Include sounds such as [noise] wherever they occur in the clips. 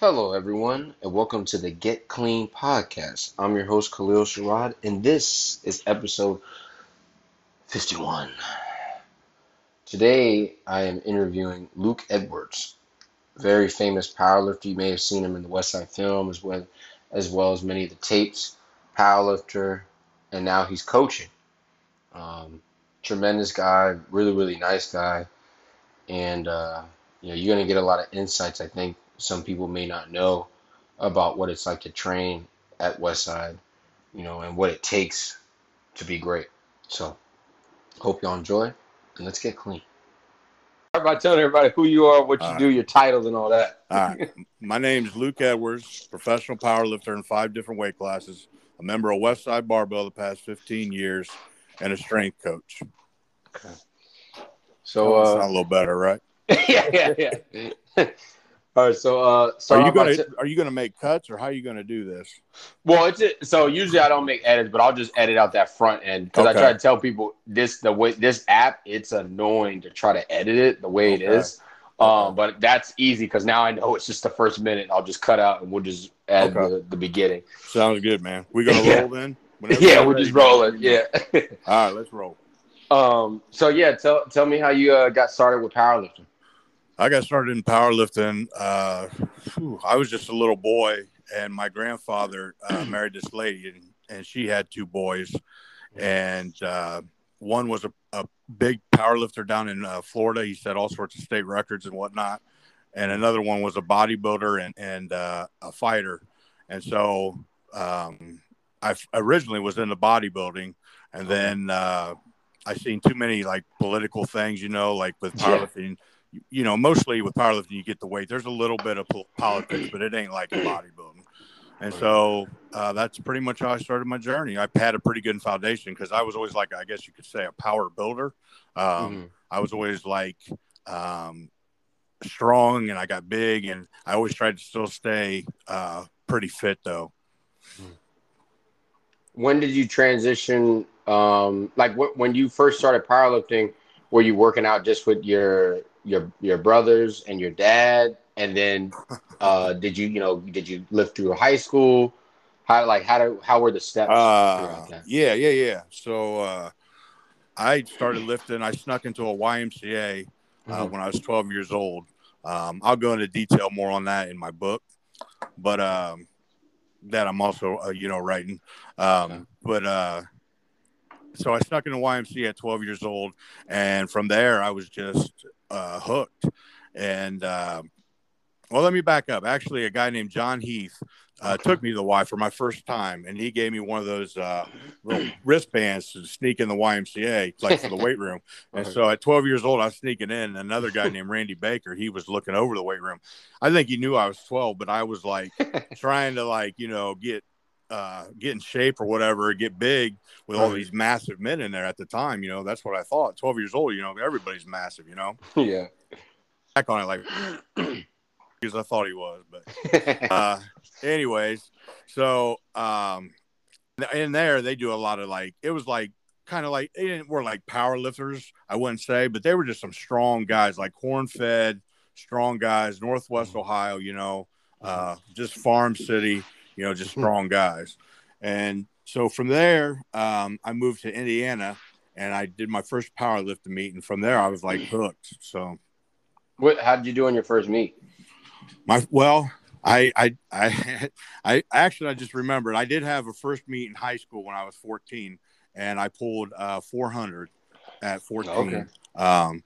Hello, everyone, and welcome to the Get Clean podcast. I'm your host, Kalil Sherrod, and this is episode 51. Today, I am interviewing Luke Edwards, very famous powerlifter. You may have seen him in the West Side Film as well as well as many of the tapes. Powerlifter, and now he's coaching. Um, tremendous guy, really, really nice guy, and uh, you know you're gonna get a lot of insights. I think some people may not know about what it's like to train at Westside, you know, and what it takes to be great. So, hope y'all enjoy, and let's get clean. Start by telling everybody who you are, what you All do, your titles, and all that. All right. My name is Luke Edwards, professional powerlifter in five different weight classes, a member of Westside Barbell the past 15 years, and a strength coach. So, Oh, sound uh, a little better, right? [laughs] yeah, yeah, yeah. [laughs] all right. So, uh, so are you gonna to- are you gonna make cuts or how are you gonna do this? Well, it's a, so usually I don't make edits, but I'll just edit out that front end because I try to tell people this the way this app it's annoying to try to edit it the way it Okay. is. Um, but that's easy because now I know it's just the first minute. I'll just cut out and we'll just add Okay. the, the beginning. Sounds good, man. We gonna [laughs] Yeah. roll then? Whenever yeah, we're ready, just rolling. Yeah. All right, let's roll. [laughs] um. So yeah, tell tell me how you uh, got started with powerlifting. I got started in powerlifting. Uh, I was just a little boy, and my grandfather uh, [clears throat] married this lady, and, and she had two boys, and uh, one was a, a big powerlifter down in uh, Florida. He set all sorts of state records and whatnot, and another one was a bodybuilder and and uh, a fighter. And so um, I f- originally was into bodybuilding, and then uh, I seen too many like political things, you know, like with powerlifting. You, you know, mostly with powerlifting, you get the weight. There's a little bit of politics, but it ain't like in bodybuilding. And so uh, that's pretty much how I started my journey. I had a pretty good foundation because I was always like, I guess you could say, a power builder. Um, Mhm. I was always like um, strong and I got big, and I always tried to still stay uh, pretty fit though. When did you transition? Um, like wh- when you first started powerlifting, were you working out just with your your your brothers and your dad, and then [laughs] uh, did you you know did you lift through high school? How like how do how were the steps? Uh, yeah, yeah, yeah. So uh, I started lifting. I snuck into a YMCA uh, Mhm. when I was 12 years old. Um, I'll go into detail more on that in my book, but um, that I'm also, uh, you know, writing. Um, Okay. But uh, so I snuck into YMCA at 12 years old, and from there I was just uh, hooked. And uh, well, let me back up. Actually, a guy named John Heath uh, took me to the Y for my first time, and he gave me one of those uh, little wristbands to sneak in the YMCA, like for the [laughs] weight room. And so at 12 years old, I was sneaking in. Another guy named Randy Baker, he was looking over the weight room. I think he knew I was 12, but I was like [laughs] trying to like you know get uh, get in shape or whatever, get big with all these massive men in there at the time. You know, that's what I thought. 12 years old, you know, everybody's massive. You know, [laughs] yeah. back on it like [clears throat] because I thought he was, but [laughs] uh, anyways, so um, in there they do a lot of like it was like kind of like they didn't were like power lifters, I wouldn't say, but they were just some strong guys, like corn fed, strong guys, Northwest Ohio, you know, uh, just farm city, you know, just strong guys. And so from there, um, I moved to Indiana and I did my first powerlifting meet, and from there I was like hooked. So what how did you do on your first meet? My well, I I I [laughs] I actually I just remembered I did have a first meet in high school when I was 14, and I pulled uh 400 at 14. Okay. Um,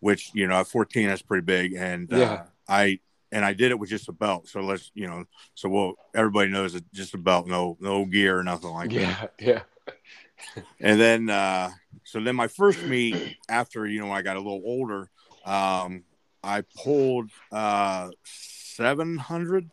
which you know at 14 that's pretty big, and uh, I and I did it with just a belt. So let's you know, so well everybody knows it's just a belt, no no gear or nothing like that. Yeah, [laughs] yeah. And then uh, so then my first meet after you know I got a little older, um, I pulled uh 700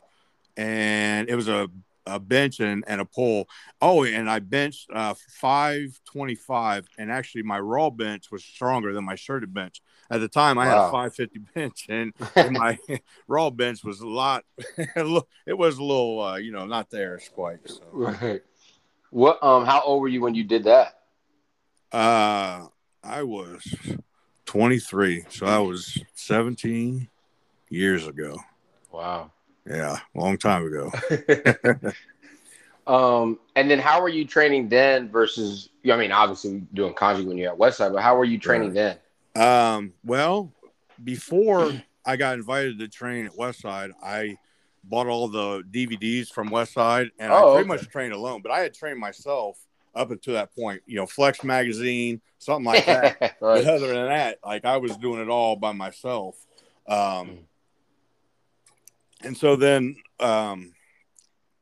and it was a, a bench and, and a pull. Oh, and I benched uh 525 and actually my raw bench was stronger than my shirted bench. At the time I had a 550 [laughs] bench and, [laughs] and my [laughs] raw bench was a lot it was a little uh, you know not there quite so. Right. What um how old were you when you did that? Uh, I was 23, so I was 17 years ago. Wow. Yeah, long time ago. um, and then how were you training then versus? I mean, obviously doing conjugate when you're at Westside, but how were you training right. then? Um, well, before I got invited to train at Westside, I bought all the DVDs from Westside, and oh, I pretty okay. much trained alone. But I had trained myself up until that point. You know, Flex Magazine, something like that. [laughs] right. But other than that, like I was doing it all by myself. Um, hmm. and so then, um,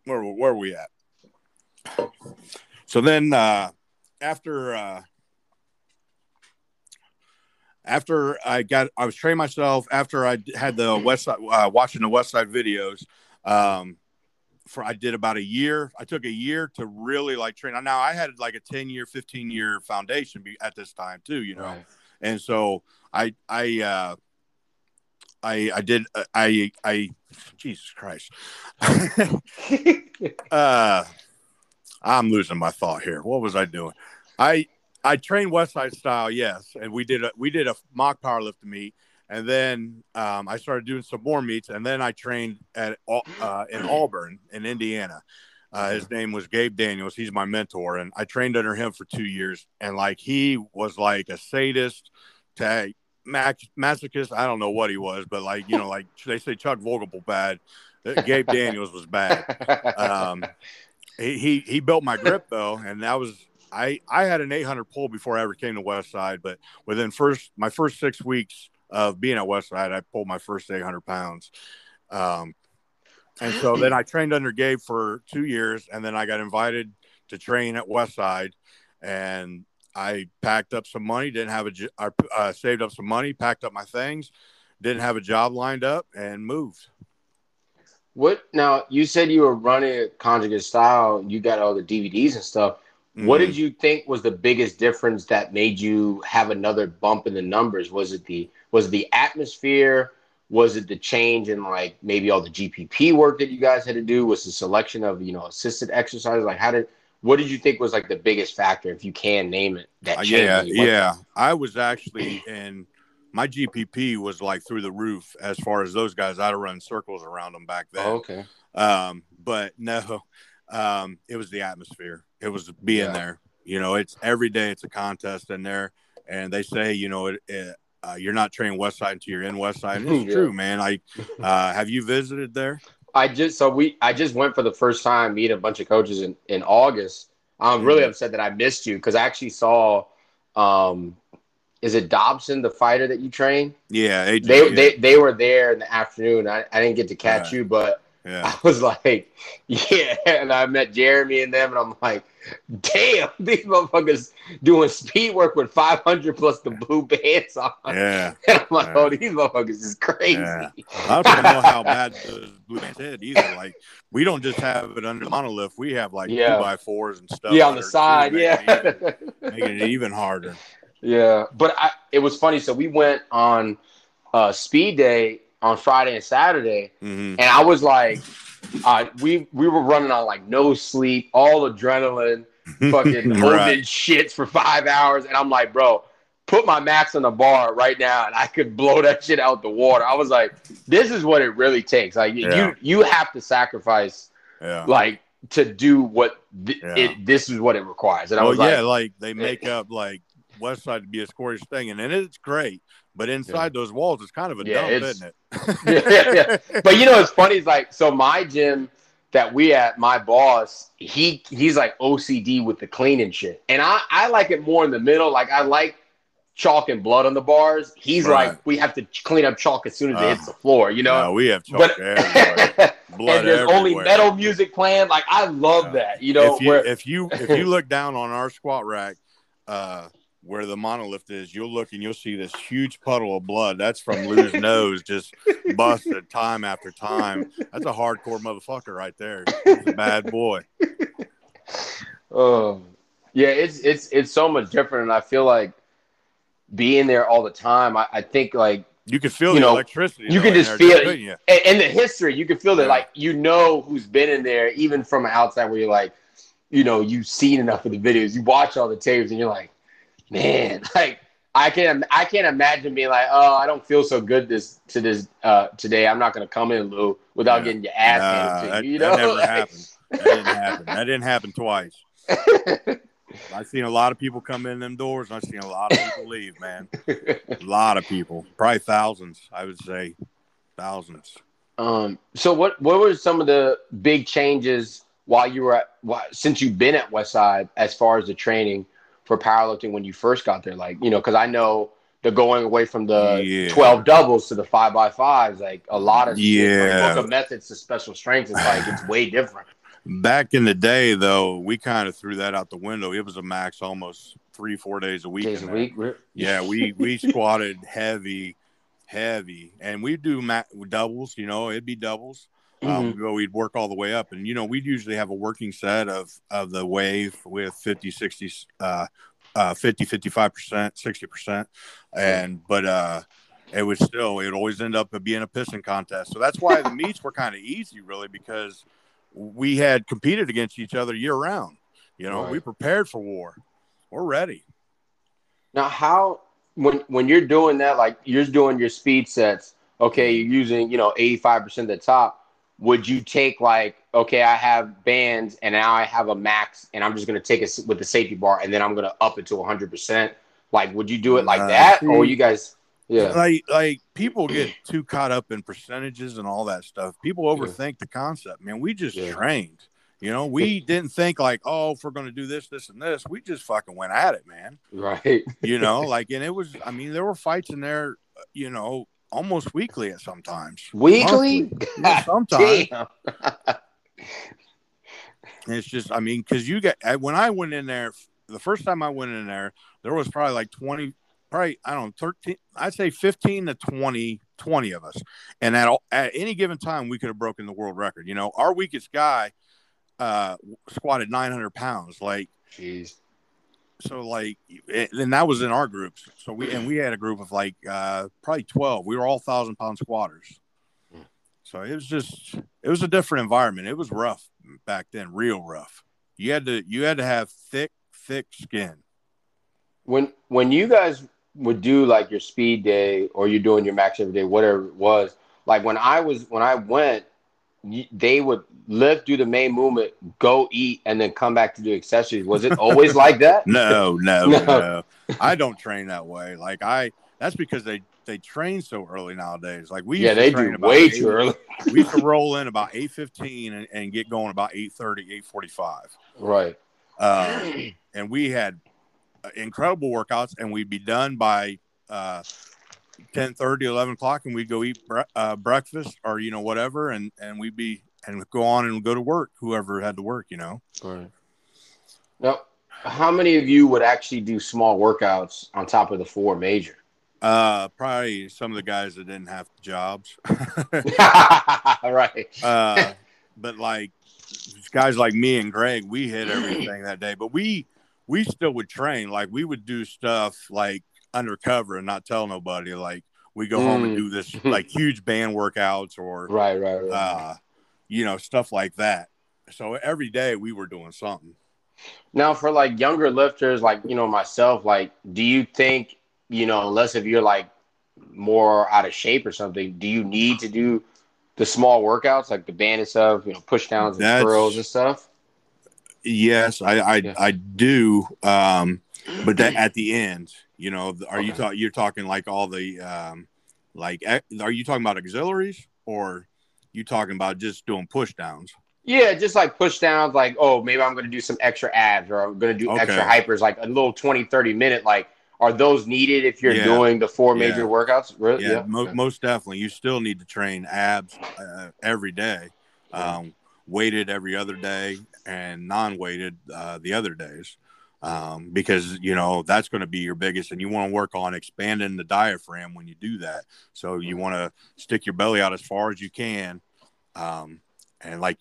where where are we at? So then, uh, after uh, after I got, I was training myself. After I had the West Side, uh, watching the West Side videos, um, for I did about a year. I took a year to really like train. Now I had like a ten year, fifteen year foundation at this time too, you know, right. and so I, I, uh, I, I did, uh, I, I, Jesus Christ, [laughs] [laughs] uh, I'm losing my thought here. What was I doing? I I trained Westside style, yes, and we did a we did a mock powerlifting meet, and then um, I started doing some more meets, and then I trained at uh, in Auburn in Indiana. Uh, his name was Gabe Daniels. He's my mentor, and I trained under him for two years. And like he was like a sadist, to masochist. I don't know what he was, but like you know, like [laughs] they say Chuck Vogelpohl bad. Uh, Gabe Daniels was bad. [laughs] Um, he, he he built my grip though, and that was I I had an 800 pull before I ever came to West Side, but within first my first six weeks of being at West Side, I pulled my first 800 pounds. Um, and so then I trained under Gabe for two years, and then I got invited to train at West Side, and I packed up some money. Didn't have a I uh, saved up some money, packed up my things, didn't have a job lined up, and moved. What now? You said you were running conjugate style. You got all the DVDs and stuff. Mm-hmm. What did mm-hmm. you think was the biggest difference that made you have another bump in the numbers? Was it the was it the atmosphere? Was it the change in like maybe all the GPP work that you guys had to do? Was the selection of you know assisted exercise? Like how did what did you think was like the biggest factor, if you can name it? That uh, yeah, yeah. I was actually in my GPP was like through the roof as far as those guys. I'd run circles around them back then. Oh, okay. Um, but no, um, it was the atmosphere. It was being yeah. there. You know, it's every day. It's a contest in there, and they say, you know, it, it uh, you're not training West Side until you're in West Side. And it's [laughs] yeah. true, man. I uh, have you visited there? I just so we I just went for the first time meet a bunch of coaches in in August. I'm really mm-hmm. upset that I missed you because I actually saw. Um, is it Dobson, the fighter that you train? Yeah, AJ, they, yeah. they they were there in the afternoon. I, I didn't get to catch you, but yeah. [laughs] I was like, yeah. And I met Jeremy and them, and I'm like, damn, [laughs] these motherfuckers doing speed work with 500 plus the blue bands on. Yeah. [laughs] And I'm like, yeah. oh, these motherfuckers is crazy. Yeah. I don't know how bad the blue bands hit either. Like, we don't just have it under monolith. We have like yeah. two by fours and stuff. Yeah, on the side. Yeah. Making, making it even harder. Yeah. But I, it was funny. So we went on uh, speed day on Friday and Saturday, mm-hmm. and I was like, uh, we we were running on like no sleep, all adrenaline, [laughs] fucking right. holding shits for five hours, and I'm like, bro, put my max on the bar right now, and I could blow that shit out the water. I was like, this is what it really takes. Like yeah. you you have to sacrifice, yeah. like to do what th- yeah. it. This is what it requires. And well, I was yeah, like, like they make up like West Side to be a squarish thing, and, and it's great. But inside yeah. those walls, it's kind of a yeah, dump, isn't it? [laughs] yeah, yeah, But you know, it's funny. It's like so. My gym that we at, my boss, he he's like OCD with the cleaning shit, and I I like it more in the middle. Like I like chalk and blood on the bars. He's right. like, we have to clean up chalk as soon as uh, it hits the floor. You know, no, we have chalk but, [laughs] everywhere. Blood and there's everywhere. only metal music playing. Like I love yeah. that. You know, if you, where, if you if you [laughs] look down on our squat rack, uh, where the monolith is, you'll look and you'll see this huge puddle of blood. That's from Lou's [laughs] nose just busted time after time. That's a hardcore motherfucker right there. He's a bad boy. Oh, [laughs] yeah, it's it's it's so much different, and I feel like being there all the time. I, I think like you can feel you the know, electricity. You can just feel it, and, and, the history. You can feel that, yeah. like you know who's been in there, even from outside, where you're like, you know, you've seen enough of the videos, you watch all the tapes, and you're like, man, [laughs] like I can I can't imagine being like, oh, I don't feel so good this to this uh, today. I'm not gonna come in, Lou, without Yeah. getting your ass Nah, handed to that, you. You that know, never [laughs] Like- happened. That didn't happen. That didn't happen twice. [laughs] I've seen a lot of people come in them doors, and I've seen a lot of people leave, man. A lot of people, probably thousands. I would say thousands. Um, so what what were some of the big changes while you were at why, since you've been at Westside as far as the training for powerlifting when you first got there? Like, you know, because I know the going away from the Yeah. 12 doubles to the five by fives, like a lot of Yeah. of methods to special strength, is like it's way different. [laughs] Back in the day, though, we kind of threw that out the window. It was a max almost three, four days a week. Days a week. Yeah, we [laughs] we squatted heavy, heavy, and we do ma- doubles. You know, it'd be doubles. Um, Mhm. we go, we'd work all the way up, and you know, we'd usually have a working set of of the wave with 50, 60, uh, uh, 50, 55 percent, sixty percent, and but uh, it was still it would always end up being a pissing contest. So that's why the [laughs] meets were kind of easy, really, because we had competed against each other year round. You know, we prepared for war. We're ready. Now, how when when you're doing that, like you're doing your speed sets, okay, you're using you know 85 percent of the top. Would you take like okay, I have bands and now I have a max, and I'm just gonna take it with the safety bar, and then I'm gonna up it to 100 percent? Like, would you do it like Uh, that, or you guys? Yeah, like like people get too caught up in percentages and all that stuff. People overthink the concept. Man, we just Yeah. trained. You know, we [laughs] didn't think like, oh, if we're going to do this, this, and this. We just fucking went at it, man. right. You know, [laughs] like, and it was. I mean, there were fights in there. uh, You know, almost weekly at sometimes. Weekly. [laughs] Yeah, sometimes. it's just, I mean, because you get when I went in there, the first time I went in there, there was probably like 20, probably, I don't know, 13, I'd say 15 to 20, 20 of us. And at, all- at any given time, we could have broken the world record. You know, our weakest guy uh, squatted 900 pounds. Like, Jeez. So like, and that was in our groups. So we, and we had a group of like uh, probably 12. We were all thousand pound squatters. So it was just, it was a different environment. It was rough back then, real rough. You had to, you had to have thick, thick skin. when when you guys would do like your speed day or you're doing your max every day, whatever it was, like when I was when I went, they would lift, do the main movement, go eat, and then come back to do accessories. Was it always [laughs] like that? No, no, [laughs] No. no, I don't train that way. Like I, that's because they they train so early nowadays. Like we, yeah, used to they train do way eight- too early. [laughs] We to roll in about eight fifteen and, and get going about 8.30, 8.45. Right. Um, and we had uh, incredible workouts, and we'd be done by uh, 10, 30 11 o'clock, and we'd go eat bre- uh, breakfast or you know whatever, and and we'd be and go on and go to work. Whoever had to work, you know. Right. Now, how many of you would actually do small workouts on top of the four major? Uh, probably some of the guys that didn't have jobs. [laughs] right. uh, but like guys like me and Greg, we hit everything that day. But we we still would train. Like we would do stuff like undercover and not tell nobody. Like we go home and Mm. do this [laughs] like huge band workouts or Right. Right. Right. uh, you know stuff like that. So every day we were doing something. Now, for like younger lifters, like you know myself, like, do you think you know, unless if you're like more out of shape or something, do you need to do the small workouts like the bandit stuff, you know, push downs and That's- curls and stuff? Yes, I I, Yeah. I do. Um, but that at the end, you know, are you Okay. talking? You're talking like all the um, like, are you talking about auxiliaries or you talking about just doing push downs? Yeah, just like push downs, like, oh, maybe I'm going to do some extra abs or I'm going to do Okay. extra hypers, like a little 20, 30 minute. Like, are those needed if you're Yeah. doing the four Yeah. major workouts? Really? Yeah, mo- Okay. most definitely. You still need to train abs uh, every day, um, weighted every other day, and non-weighted uh, the other days, um, because you know that's going to be your biggest. And you want to work on expanding the diaphragm when you do that. So you want to stick your belly out as far as you can, um, and like,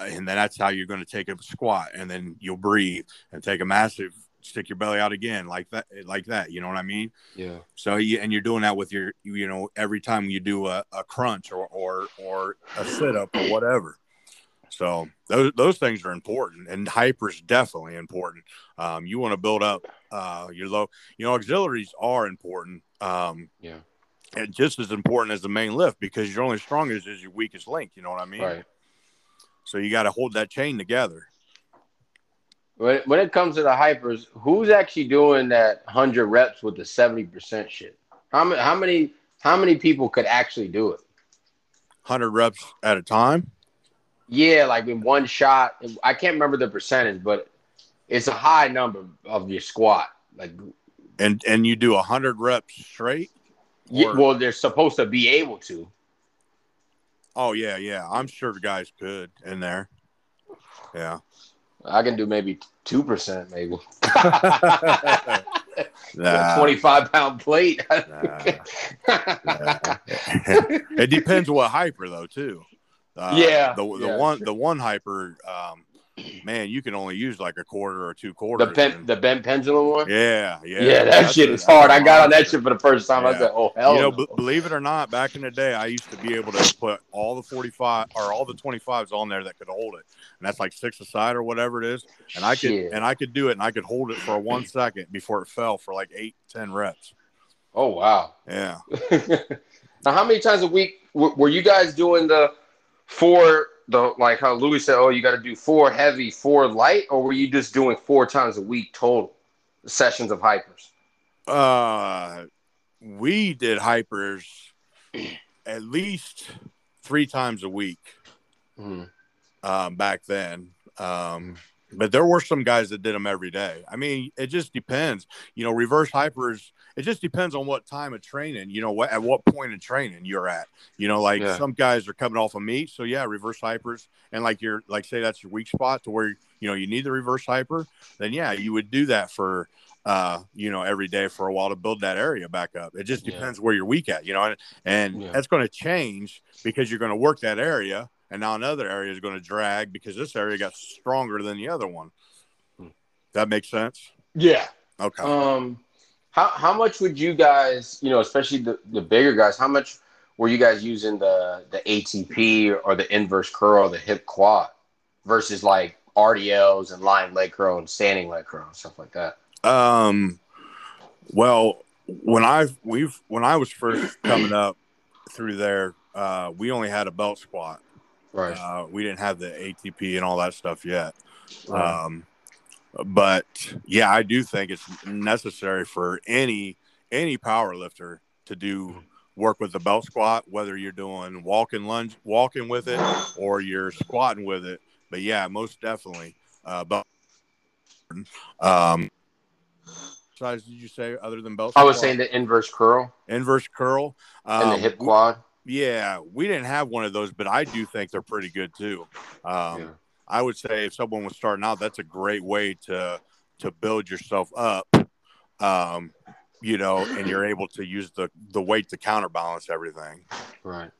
and then that's how you're going to take a squat, and then you'll breathe and take a massive. Stick your belly out again, like that, like that. You know what I mean? Yeah. So you and you're doing that with your you know every time you do a, a crunch or or or a sit up or whatever. So those those things are important, and hyper is definitely important. Um, you want to build up uh, your low. You know, auxiliaries are important. Um, Yeah. and just as important as the main lift because you're only strongest as your weakest link. You know what I mean? Right. So you got to hold that chain together. When when it comes to the hypers, who's actually doing that hundred reps with the seventy percent shit? How many how many how many people could actually do it? Hundred reps at a time. Yeah, like in one shot. I can't remember the percentage, but it's a high number of your squat. Like, and and you do a hundred reps straight. yeah, Or- well, they're supposed to be able to. Oh yeah, yeah. I'm sure guys could in there. Yeah. I can do maybe two percent, maybe. [laughs] [laughs] Nah, Twenty-five pound plate. nah. it depends what hyper though too. Uh, Yeah, The the yeah, one sure. the one hyper, um, man, you can only use like a quarter or two the quarters. pen, and- the bent pendulum one. yeah, yeah. Yeah, that That's shit a- is hard. I got on that shit for the first time. I Yeah. said, "Oh hell you know, no." b- believe it or not, back in the day, I used to be able to put all the 45 or all the 25s on there that could hold it. And that's like six aside or whatever it is. And I could, Shit. and I could do it and I could hold it for one [clears throat] second before it fell for like eight ten reps. oh wow. Yeah. [laughs] now, how many times a week were, were you guys doing the four? The like how Louie said, "Oh, you got to do four heavy, four light," or were you just doing four times a week total sessions of hypers? Uh, we did hypers at least three times a week. Mhm. um, back then. Um, but there were some guys that did them every day. I mean, it just depends. You know, reverse hypers. It just depends on what time of training. You know, what at what point in training you're at. You know, like Yeah. some guys are coming off of meet, so yeah, reverse hypers, and like you're like say that's your weak spot to where you know you need the reverse hyper. Then yeah, you would do that for uh you know every day for a while to build that area back up. It just Yeah. depends where you're weak at. You know, and, and Yeah. that's going to change because you're going to work that area and now another area is going to drag because this area got stronger than the other one. Hmm. That makes sense. Yeah. Okay. Um, how how much would you guys, you know, especially the, the bigger guys, how much were you guys using the the ATP or the inverse curl, the hip quad, versus like RDLs and lying leg curl and standing leg curl and stuff like that? Um, well, when I we've when I was first coming up through there, uh, we only had a belt squat. Right. Uh, we didn't have the ATP and all that stuff yet. Right. Um, but yeah, I do think it's necessary for any any power lifter to do work with the belt squat, whether you're doing walking lunge, walking with it, or you're squatting with it. But yeah, most definitely. Uh, belt. Um, size did you say other than belt? I was squat? saying the inverse curl inverse curl and the Um, hip quad. yeah, we didn't have one of those, but I do think they're pretty good too. Um, Yeah. I would say if someone was starting out, that's a great way to to build yourself up. Um, you know, and you're able to use the the weight to counterbalance everything. Right.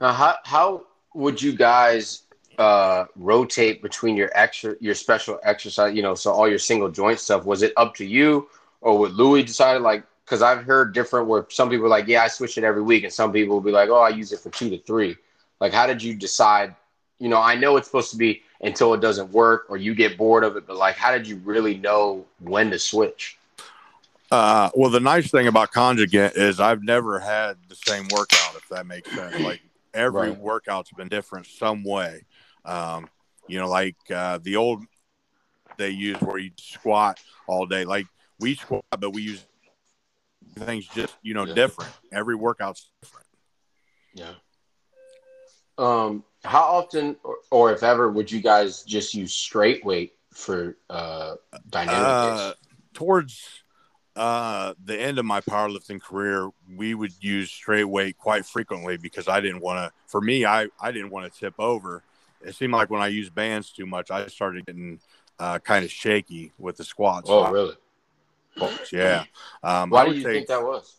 Now, how how would you guys uh, rotate between your extra your special exercise? You know, so all your single joint stuff. Was it up to you, or would Louie decide like? Because I've heard different where some people are like, yeah, I switch it every week, and some people will be like, oh, I use it for two to three. Like, how did you decide? You know, I know it's supposed to be until it doesn't work or you get bored of it, but like, how did you really know when to switch? Uh, well, the nice thing about conjugate is I've never had the same workout, if that makes sense. [clears throat] Like every Right. workout's been different some way. Um, you know, like uh, the old they use where you squat all day. Like we squat, but we use things just you know Yeah. different. Every workout's different. Yeah. Um, how often, or, or if ever, would you guys just use straight weight for uh, dynamic Uh, towards uh, the end of my powerlifting career, we would use straight weight quite frequently because I didn't want to. For me, I I didn't want to tip over. It seemed like when I used bands too much, I started getting uh, kind of shaky with the squats. Oh, really? Yeah. Um, Why do you say- think that was?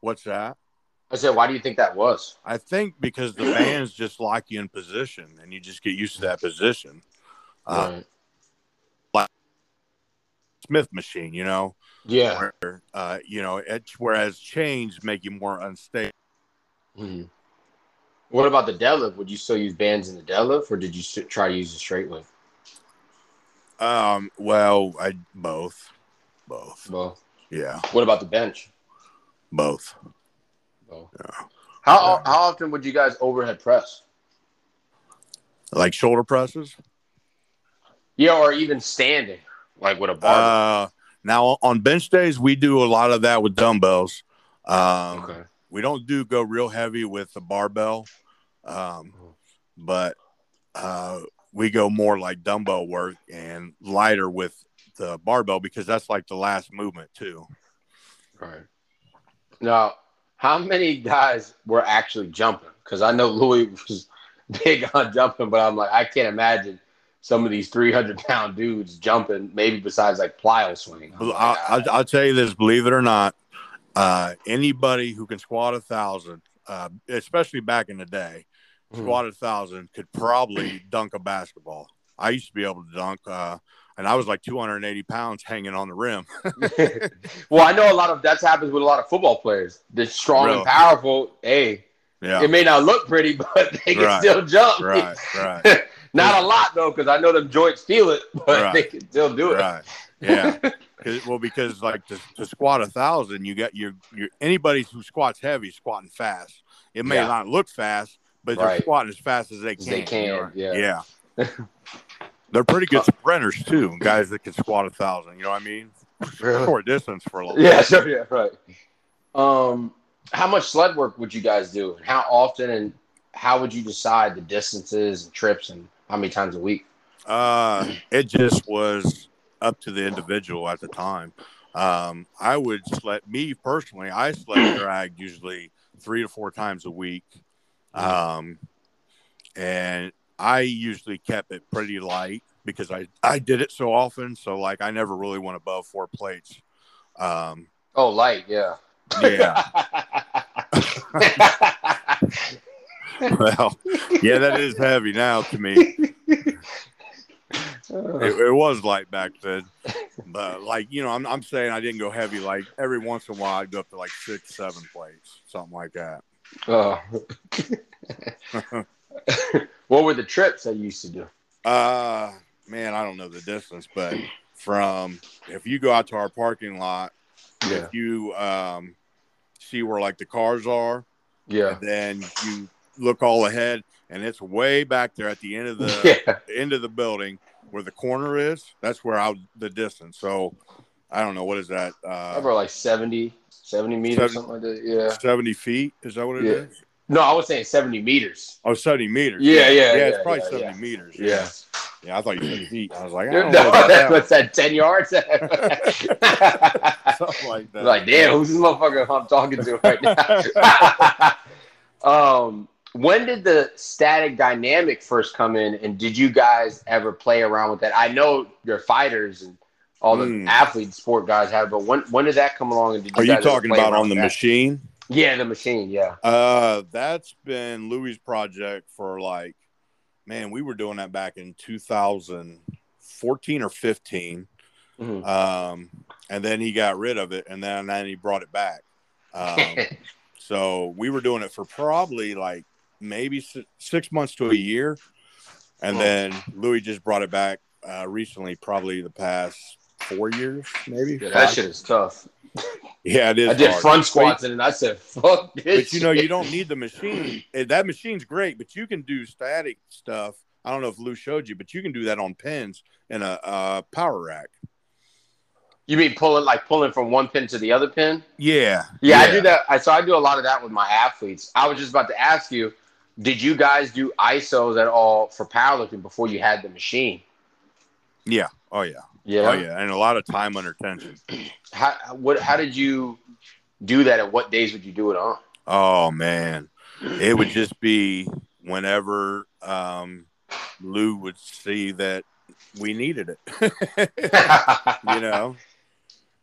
What's that? I said, why do you think that was? I think because the bands just lock you in position, and you just get used to that position. Uh, Right. Smith machine, you know. Yeah. where uh, you know, it, whereas chains make you more unstable. Mhm. What about the deadlift? Would you still use bands in the deadlift, or did you try to use the straight lift? Um, well, I both, both. Well, Yeah, what about the bench? both. Yeah. how how often would you guys overhead press? Like shoulder presses. Yeah, or even standing, like with a bar. Uh, now on bench days, we do a lot of that with dumbbells. Um, okay. we don't do go real heavy with the barbell, um, but uh, we go more like dumbbell work and lighter with the barbell because that's like the last movement too. Right. Now, how many guys were actually jumping? Because I know Louie was [laughs] big on jumping, but I'm like, I can't imagine some of these 300 pound dudes jumping, maybe besides like plyo swing. I'm like, I, I'll, I'll tell you this, believe it or not, uh, anybody who can squat a thousand, uh, especially back in the day, Mhm. squat a thousand could probably dunk a basketball. I used to be able to dunk, uh, and I was like 280 pounds hanging on the rim. [laughs] [laughs] well, I know a lot of that's happens with a lot of football players. They're strong Really? and powerful. Hey, Yeah, it may not look pretty, [laughs] but they can Right. still jump. right, right, not a lot though, because I know them joints feel it, but Right. they can still do it. right. Yeah. well, because like to, to squat a thousand, you got your your anybody who squats heavy squatting fast. It may Yeah. not look fast, but they're squatting as fast as they As can. they can, yeah. yeah. They're pretty good sprinters too. Guys that can squat a thousand. You know what I mean? Really? Short distance for a little. Yeah, sure, [laughs] yeah, right. Um, how much sled work would you guys do, and how often, and how would you decide the distances and trips, and how many times a week? Uh, it just was up to the individual at the time. Um, I would sled me personally. I sled drag usually three to four times a week, um, and I usually kept it pretty light because I I did it so often. So like I never really went above four plates. Um, Oh, light, yeah. yeah. [laughs] well, yeah, that is heavy now to me. It, it was light back then, but like you know, I'm I'm saying I didn't go heavy. Like every once in a while, I'd go up to like six, seven plates, something like that. Oh. [laughs] [laughs] what were the trips that you used to do? Uh man, I don't know the distance, but from if you go out to our parking lot, if you um see where like the cars are, yeah, then you look all ahead, and it's way back there at the end of the [laughs] yeah. end of the building where the corner is. That's where I the distance. So I don't know what is that. Uh, Over like 70, 70 meters, 70. something like that. Yeah. 70 feet. Is that what it is? No, I was saying 70 meters. Oh, 70 meters. Yeah, yeah, Yeah, it's yeah, probably yeah, 70 yeah. meters. Yeah. Yeah, I thought you said feet. I was like, I don't know about that. what's that, 10 yards? [laughs] [laughs] Something like that. like, damn, who's this motherfucker I'm talking to right now? [laughs] um, when did the static dynamic first come in, and did you guys ever play around with that? I know your fighters and all the Mm. athlete sport guys have, but when when did that come along? And did you Are you talking about on the that? machine? Yeah, the machine. Yeah. Uh, that's been Louie' project for like, man, we were doing that back in 2014 or 15. Mhm. Um, and then he got rid of it, and then then he brought it back. Um, [laughs] so we were doing it for probably like maybe six months to a year, and Oh. then Louie just brought it back uh, recently, probably the past four years, maybe. Yeah, that shit is tough. Yeah, it is. I did hard. front squats and I said, "Fuck this." but you know you don't need the machine Eh, that machine's great but you can do static stuff i don't know if lou showed you but you can do that on pins in a, uh power rack You mean pulling like pulling from one pin to the other pin? yeah Yeah, I do that. I so I do a lot of that with my athletes. I was just about to ask you, did you guys do ISOs at all for powerlifting before you had the machine? yeah oh yeah Yeah. oh yeah and a lot of time under tension [clears throat] How what? How did you do that? And what days would you do it on? oh man it would just be whenever um lou would see that we needed it [laughs] you know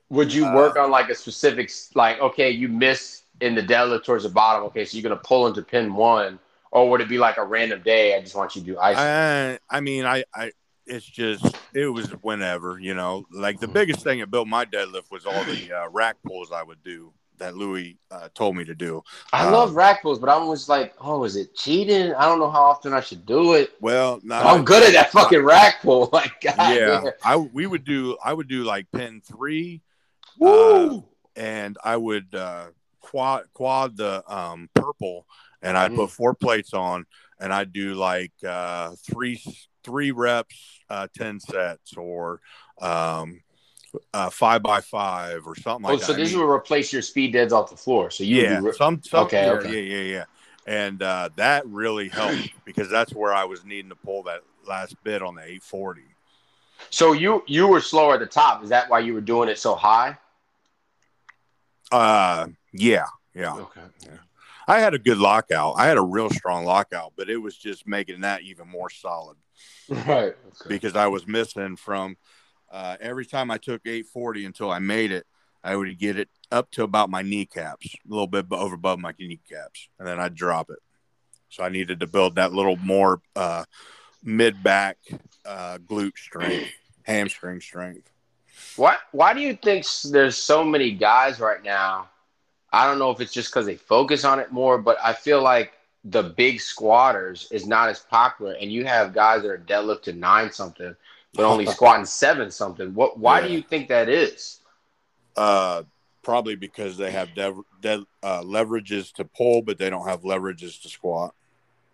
would you Uh, work on like a specific like okay, you miss in the deadlift towards the bottom. Okay, so you're gonna pull into pin one, or would it be like a random day? I just want you to do ISO. I, I mean, I, I, it's just, it was whenever, you know, like the biggest thing that built my deadlift was all the uh, rack pulls I would do that Louie uh, told me to do. I Um, love rack pulls, but I'm always like, oh, is it cheating? I don't know how often I should do it. Well, not, I'm good at that fucking rack pull. [laughs] Like, God yeah. I we would do I would do like pin three, Woo! and I would uh, quad quad the um, purple, and I'd Mm. put four plates on, and I'd do like uh, three three reps, uh, ten sets, or um, uh, five by five, or something like oh, that. so I this mean- will replace your speed deads off the floor. So you yeah, would do, some, some Okay, yeah, okay. yeah, yeah, yeah. And uh, that really helped [clears throat] because that's where I was needing to pull that last bit on the 840. so you you were slower at the top. Is that why you were doing it so high? Uh, yeah, yeah. Okay. I had a good lockout. I had a real strong lockout, but it was just making that even more solid Right. Okay. because I was missing from uh, every time I took 840 until I made it. I would get it up to about my kneecaps, a little bit over above my kneecaps, and then I'd drop it. So I needed to build that little more uh, mid back uh, glute strength, hamstring strength. Why why do you think there's so many guys right now? I don't know if it's just because they focus on it more, but I feel like the big squatters is not as popular, and you have guys that are deadlifting nine something, but only [laughs] squatting seven something. What? Why do you think that is? Uh, probably because they have dev- dev- uh, leverages to pull, but they don't have leverages to squat.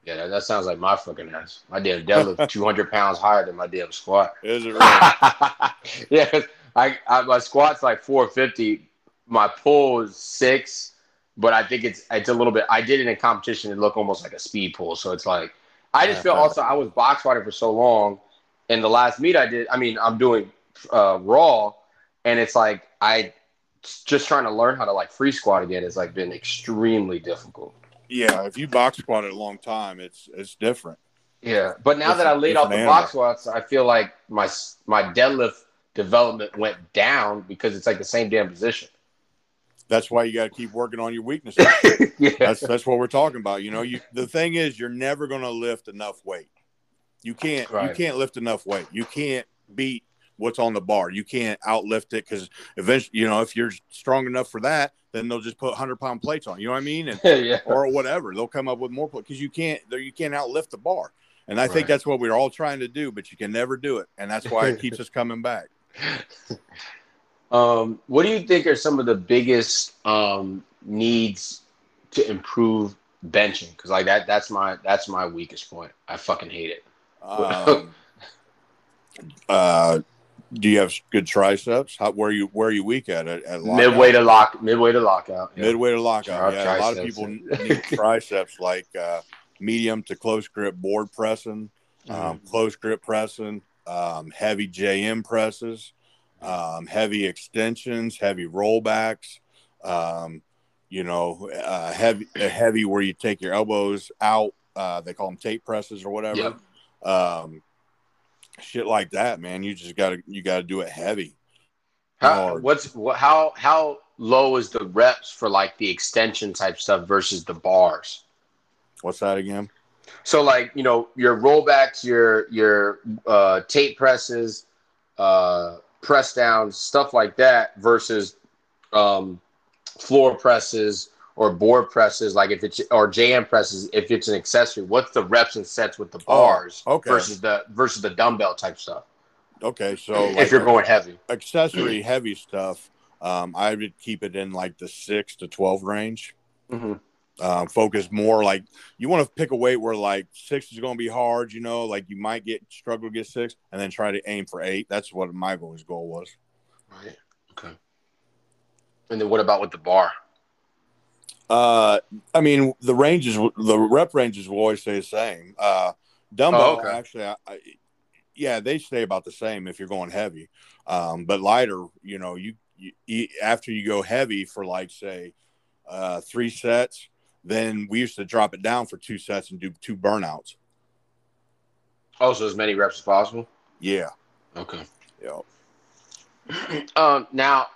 Yeah, that, that sounds like my fucking ass. My damn deadlift [laughs] two hundred pounds higher than my damn squat. Is it really? [laughs] yeah, I, I my squat's like four fifty. My pull is six, but I think it's it's a little bit. I did it in competition. It looked almost like a speed pull. So it's like I just feel also I was box fighting for so long, and the last meet I did. I mean, I'm doing uh, raw, and it's like I just trying to learn how to like free squat again has like been extremely difficult. yeah, if you box squatted a long time, it's it's different. Yeah, but now that I laid off the animal. box squats, I feel like my my deadlift development went down because it's like the same damn position. That's why you got to keep working on your weaknesses. [laughs] yeah, That's that's what we're talking about. You know, you the thing is, you're never going to lift enough weight. You can't you can't lift enough weight. You can't beat what's on the bar. You can't outlift it because eventually, you know, if you're strong enough for that, then they'll just put hundred pound plates on. You know what I mean? And [laughs] yeah, or whatever. They'll come up with more because you can't you can't outlift the bar. And I Right. think that's what we're all trying to do, but you can never do it. And that's why it keeps us coming back. [laughs] Um, what do you think are some of the biggest um, needs to improve benching? Because like that, that's my that's my weakest point. I fucking hate it. Um, [laughs] uh, do you have good triceps? How, where you where are you weak at? At, at? Midway to lock, midway to lockout. Yeah. midway to lockout. Tri- Yeah, a lot of people [laughs] need triceps like uh, medium to close grip board pressing, Mm-hmm. um, close grip pressing, um, heavy JM presses, um, heavy extensions, heavy rollbacks. Um, you know, uh, heavy heavy where you take your elbows out. Uh, they call them Tate presses or whatever. Um, shit like that, man. You just gotta you gotta do it heavy. How, hard. what's what, how how low is the reps for like the extension type stuff versus the bars? What's that again? So like you know your rollbacks, your your uh, Tate presses, uh, press downs, stuff like that versus um, floor presses or board presses. Like if it's or JM presses, if it's an accessory, what's the reps and sets with the bars Oh, okay. versus the versus the dumbbell type stuff? Okay, so if like you're going heavy, accessory [clears throat] heavy stuff, um, I would keep it in like the six to twelve range. mm-hmm. Um, focus more like you want to pick a weight where like six is going to be hard. You know, like you might get struggle to get six, and then try to aim for eight. That's what my goal was. right? Okay. And then what about with the bar? Uh, I mean, the ranges, the rep ranges will always stay the same. Uh, dumbbell, Oh, okay. actually, I, I, yeah, they stay about the same if you're going heavy. Um, but lighter, you know, you, you, you after you go heavy for like say uh, three sets, then we used to drop it down for two sets and do two burnouts. Also, as many reps as possible. Yeah, Okay. yeah. [clears throat] um, now,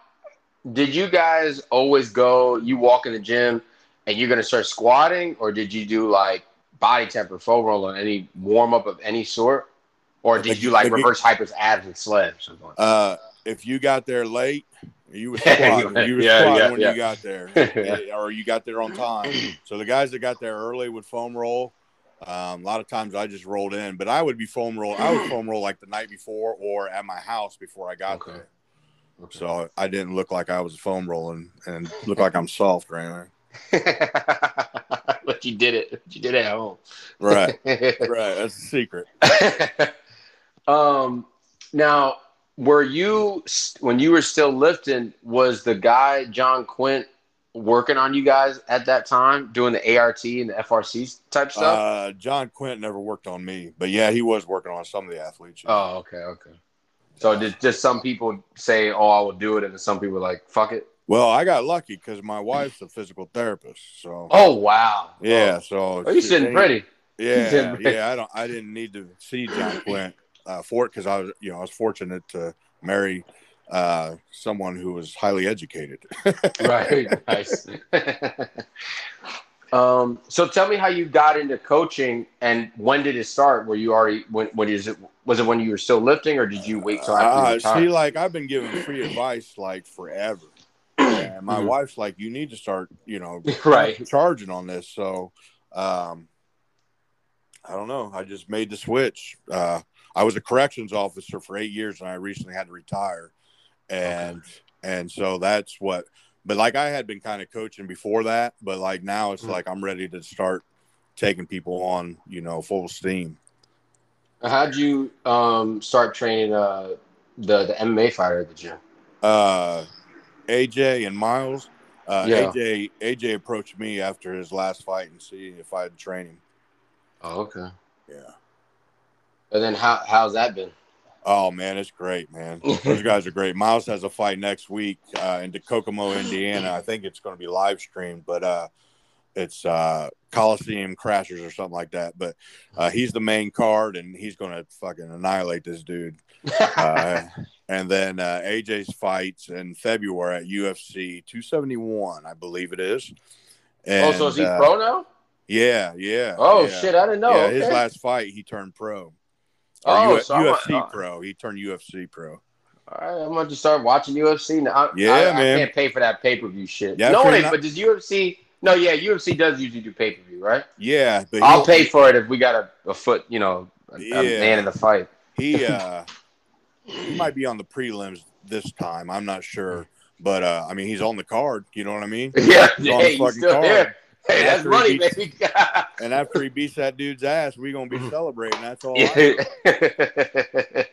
did you guys always go? You walk in the gym and you're gonna start squatting, or did you do like body temp or foam roll or any warm up of any sort, or did Like- you like reverse hypers, abs, and sled or something? Like that? Uh, if you got there late You [laughs] were. You were Yeah, yeah, when yeah. you got there, [laughs] or you got there on time. So the guys that got there early would foam roll. Um, a lot of times I just rolled in, but I would be foam roll. I would foam roll like the night before or at my house before I got Okay. there. So I didn't look like I was foam rolling and look like I'm soft or anything. [laughs] but you did it. You did it at home. Right, right. That's the secret. um, now, were you when you were still lifting? Was the guy John Quint working on you guys at that time, doing the ART and the FRC type stuff? Uh, John Quint never worked on me, but yeah, he was working on some of the athletes. oh, okay, okay. So did just some people say, "Oh, I will do it," and then some people were like, "Fuck it." Well, I got lucky because my wife's a physical therapist. So Oh wow. yeah, so Oh, you sitting pretty. Yeah, sitting pretty. yeah. I don't. I didn't need to see John [laughs] Quint uh, for it because I was, you know, I was fortunate to marry uh, someone who was highly educated. [laughs] right. Nice. [laughs] um, so tell me how you got into coaching and when did it start? Were you already when when is it was it when you were still lifting or did you wait till after Uh, see, like I've been giving free advice like forever. [clears throat] And my Mhm. wife's like, you need to start, you know, [laughs] Right. charging on this. So, um, I don't know. I just made the switch. Uh, I was a corrections officer for eight years, and I recently had to retire, and and so that's what. But like I had been kind of coaching before that, but like now it's Mhm. like I'm ready to start taking people on, you know, full steam. How'd you um start training uh the the MMA fighter at the gym? uh AJ and Miles. Uh, Yeah. AJ AJ approached me after his last fight and see if I'd train him. Oh, okay. Yeah. And then how how's that been? Oh man, it's great, man. Those [laughs] guys are great. Miles has a fight next week uh, in Kokomo, Indiana. I think it's going to be live streamed, but uh, it's uh, Coliseum Crashers or something like that. But uh, he's the main card, and he's going to fucking annihilate this dude. [laughs] Uh, and then uh, AJ's fights in February at UFC 271, I believe it is. And, oh, so is he uh, pro now? Yeah, yeah. Oh yeah. shit, I didn't know. Yeah, okay. his last fight, he turned pro. Oh, U- so I'm- UFC uh, pro. He turned UFC pro. All right, I'm going to start watching UFC now. I, Yeah, I, man. I can't pay for that pay per view shit. Yeah, no, wait, not- but does UFC? No, yeah, UFC does usually do pay per view, right? Yeah, but I'll pay for it if we got a, a foot, you know, a, a man in the fight. he uh he might be on the prelims this time. I'm not sure, but uh I mean he's on the card. You know what I mean? [laughs] Yeah, He's the he's still card. there. Hey, that's money, beats- baby. [laughs] And after he beats that dude's ass, we're gonna be celebrating. That's all. [laughs]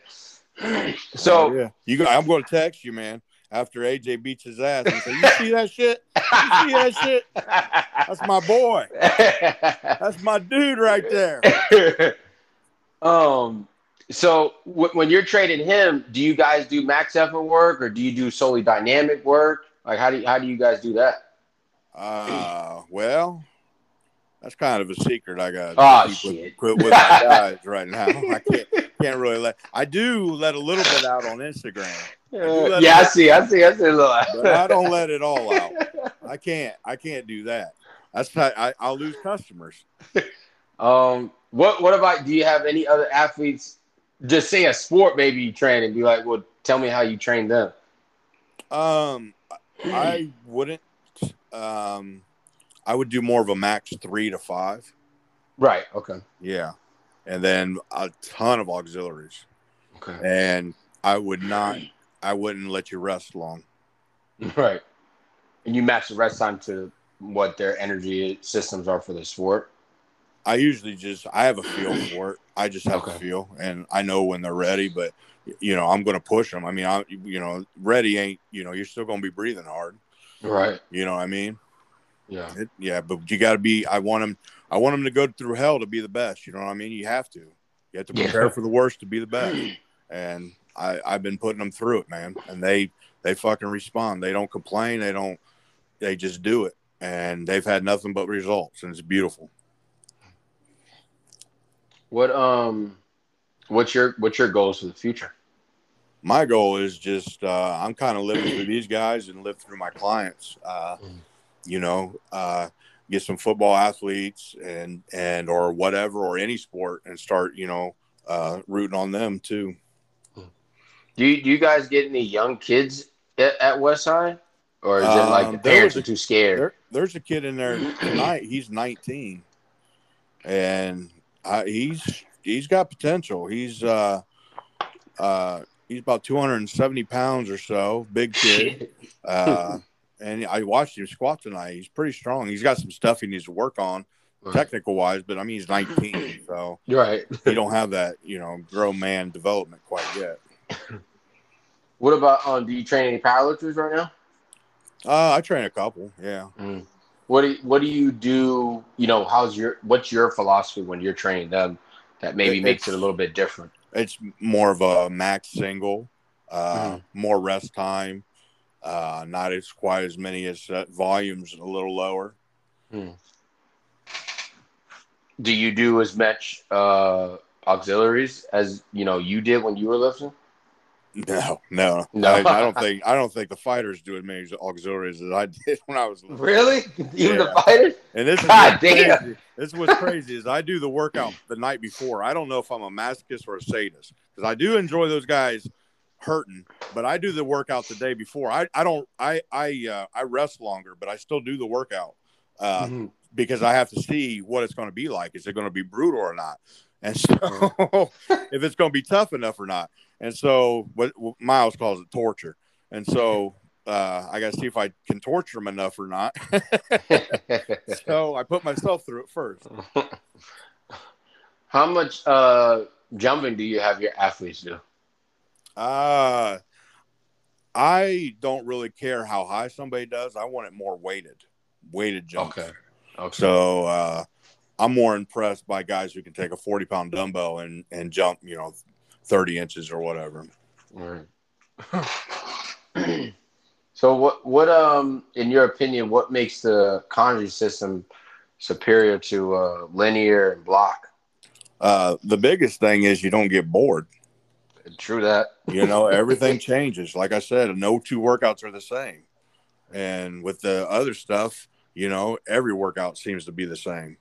So, yeah, you. I'm going to text you, man. After AJ beats his ass, and say, "You see that shit? You see that shit? That's my boy. That's my dude right there." [laughs] um, so w- when you're trading him, do you guys do max effort work or do you do solely dynamic work? Like, how do you, how do you guys do that? Uh, well, that's kind of a secret. I got shit. with, quit with my guys right now. I can't can't really let. I do let a little bit out on Instagram, Uh, yeah, I see, I see, I see. a little- but I don't let it all out. [laughs] I can't. I can't do that. That's how I, I'll lose customers. Um, what what about? Do you have any other athletes? Just say a sport, maybe you train and be like, well, tell me how you train them. Um, I wouldn't. Um, I would do more of a max three to five. Right. Okay. Yeah, and then a ton of auxiliaries. Okay. and I would not, I wouldn't let you rest long. [laughs] Right. And you match the rest time to what their energy systems are for the sport. I usually just, I have a feel [clears throat] for it. I just have Okay. a feel, and I know when they're ready. But you know, I'm going to push them. I mean, I, you know, ready ain't, you know, you're still going to be breathing hard. Right. You know what I mean? Yeah. It, yeah, but you got to be. I want them. I want them to go through hell to be the best. You know what I mean? You have to. You have to Yeah. prepare for the worst to be the best. [clears throat] And I, I've been putting them through it, man. And they, they fucking respond. They don't complain. They don't. They just do it, and they've had nothing but results, and it's beautiful. What um, what's your what's your goals for the future? My goal is just uh, I'm kind of living through these guys and live through my clients. Uh, Mm. you know, uh, get some football athletes and and or whatever or any sport and start you know uh, rooting on them too. Do you, do you guys get any young kids at, at Westside, or is it Um, like the parents are too scared? There, there's a kid in there tonight. He's 19, and I, he's he's got potential. He's uh uh he's about 270 pounds or so, big kid. [laughs] Uh, and I watched him squat tonight. He's pretty strong. He's got some stuff he needs to work on, technical wise. But I mean, he's 19, [clears throat] so right. [laughs] he don't have that you know grow man development quite yet. [clears throat] What about um? Do you train any powerlifters right now? Uh, I train a couple. Yeah. What do you, What do you do? You know, how's your What's your philosophy when you're training them? That maybe It- makes it a little bit different. It's more of a max single, uh, Mhm. more rest time, uh, not as quite as many as uh, volumes a little lower. Do you do as much uh auxiliaries as you know you did when you were lifting? No, no, No. I, I don't think I don't think the fighters do as many auxiliaries as I did when I was. little. Really? Even Yeah. the fighters? And this is God what's damn. crazy. This is what's crazy is I do the workout the night before. I don't know if I'm a masochist or a sadist because I do enjoy those guys hurting, but I do the workout the day before. I, I don't I I uh, I rest longer, but I still do the workout uh, Mhm. because I have to see what it's going to be like. Is it going to be brutal or not? And so [laughs] if it's going to be tough enough or not. And so what, what Miles calls it torture. And so uh, I got to see if I can torture him enough or not. [laughs] so I put myself through it first. How much uh jumping do you have your athletes do? Uh, I don't really care how high somebody does. I want it more weighted, weighted jumps. Okay. Okay. So uh, I'm more impressed by guys who can take a 40 pound dumbbell and, and jump, you know, 30 inches or whatever. Right. [clears throat] so what what um in your opinion what makes the conjugate system superior to uh, linear and block? Uh, the biggest thing is you don't get bored. True that. You know, everything [laughs] changes. Like I said, no two workouts are the same. And with the other stuff, you know, every workout seems to be the same.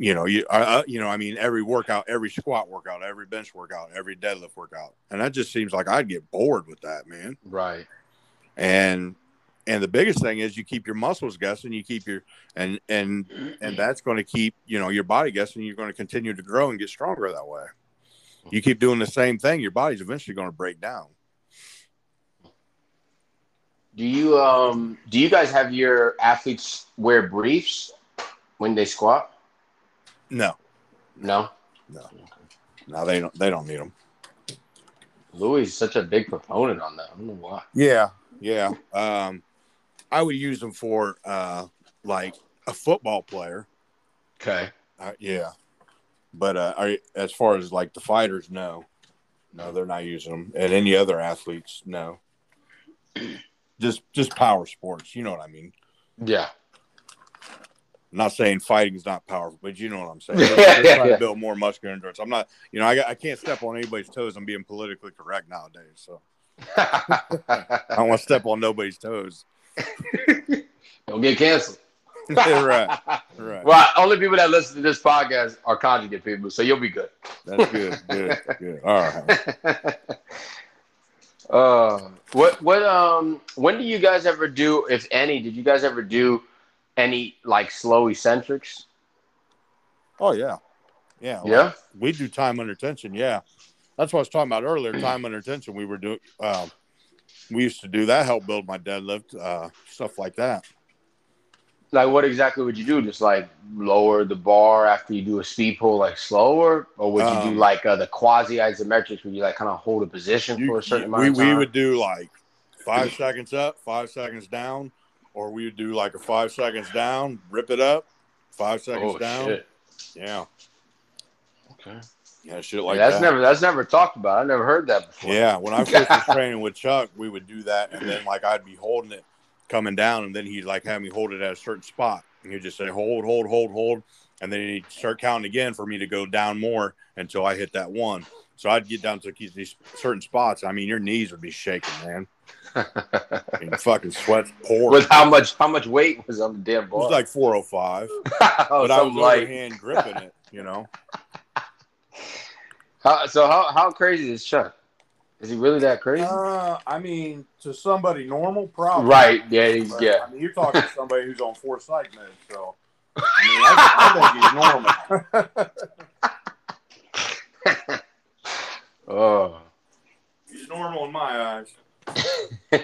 You know, you, I, you know, I mean, every workout, every squat workout, every bench workout, every deadlift workout, and that just seems like I'd get bored with that, man. Right. And and the biggest thing is you keep your muscles guessing, you keep your and and and that's going to keep you know your body guessing. You're going to continue to grow and get stronger that way. You keep doing the same thing, your body's eventually going to break down. Do you um do you guys have your athletes wear briefs when they squat? No, No. no, no. they don't. They don't need them. Louie is such a big proponent on that. I don't know why. Yeah, yeah. Um, I would use them for uh, like a football player. Okay. Uh, yeah, but uh, I, as far as like the fighters, no, no, they're not using them. And any other athletes, no. Just just power sports, you know what I mean. Yeah. I'm not saying fighting is not powerful, but you know what I'm saying. Yeah, yeah, yeah. to build more muscular endurance. I'm not, you know, I, I can't step on anybody's toes. I'm being politically correct nowadays, so [laughs] I don't want to step on nobody's toes. [laughs] don't get canceled. [laughs] right, right. Well, only people that listen to this podcast are conjugate people, so you'll be good. That's good, good, good. All right. uh, what what um when do you guys ever do, if any, did you guys ever do any like slow eccentrics? Oh yeah, yeah, Yeah. We do time under tension. Yeah, that's what I was talking about earlier. Time under tension. We were doing. Um, we used to do that. Help build my deadlift, uh, stuff like that. Like what exactly would you do? Just like lower the bar after you do a speed pull, like slower, or would you do Um, like uh, the quasi isometrics where you like kind of hold a position You- for a certain you- amount we of time? we would do like five seconds up, five seconds down, or we would do like a five seconds down, rip it up, five seconds oh down. shit! Yeah, Okay. yeah, shit like that's that. never that's never talked about. I never heard that before. Yeah, when I first was [laughs] training with Chuck, we would do that, and then like I'd be holding it coming down, and then he'd like have me hold it at a certain spot, and he'd just say hold, hold, hold, hold, and then he'd start counting again for me to go down more until I hit that one. So I'd get down to these certain spots. I mean, your knees would be shaking, man. And fucking sweat pouring. With how much how much weight was on the damn it bar? was like 405, [laughs] oh, but I was like overhand gripping it, you know. [laughs] how, so how how crazy is Chuck? Is he really that crazy? Uh, I mean, to somebody normal, probably. right. Yeah. he- But, yeah. I mean, you're talking to somebody who's on four psych meds, so I mean, I, I think he's normal. [laughs] Oh. he's normal in my eyes. [laughs]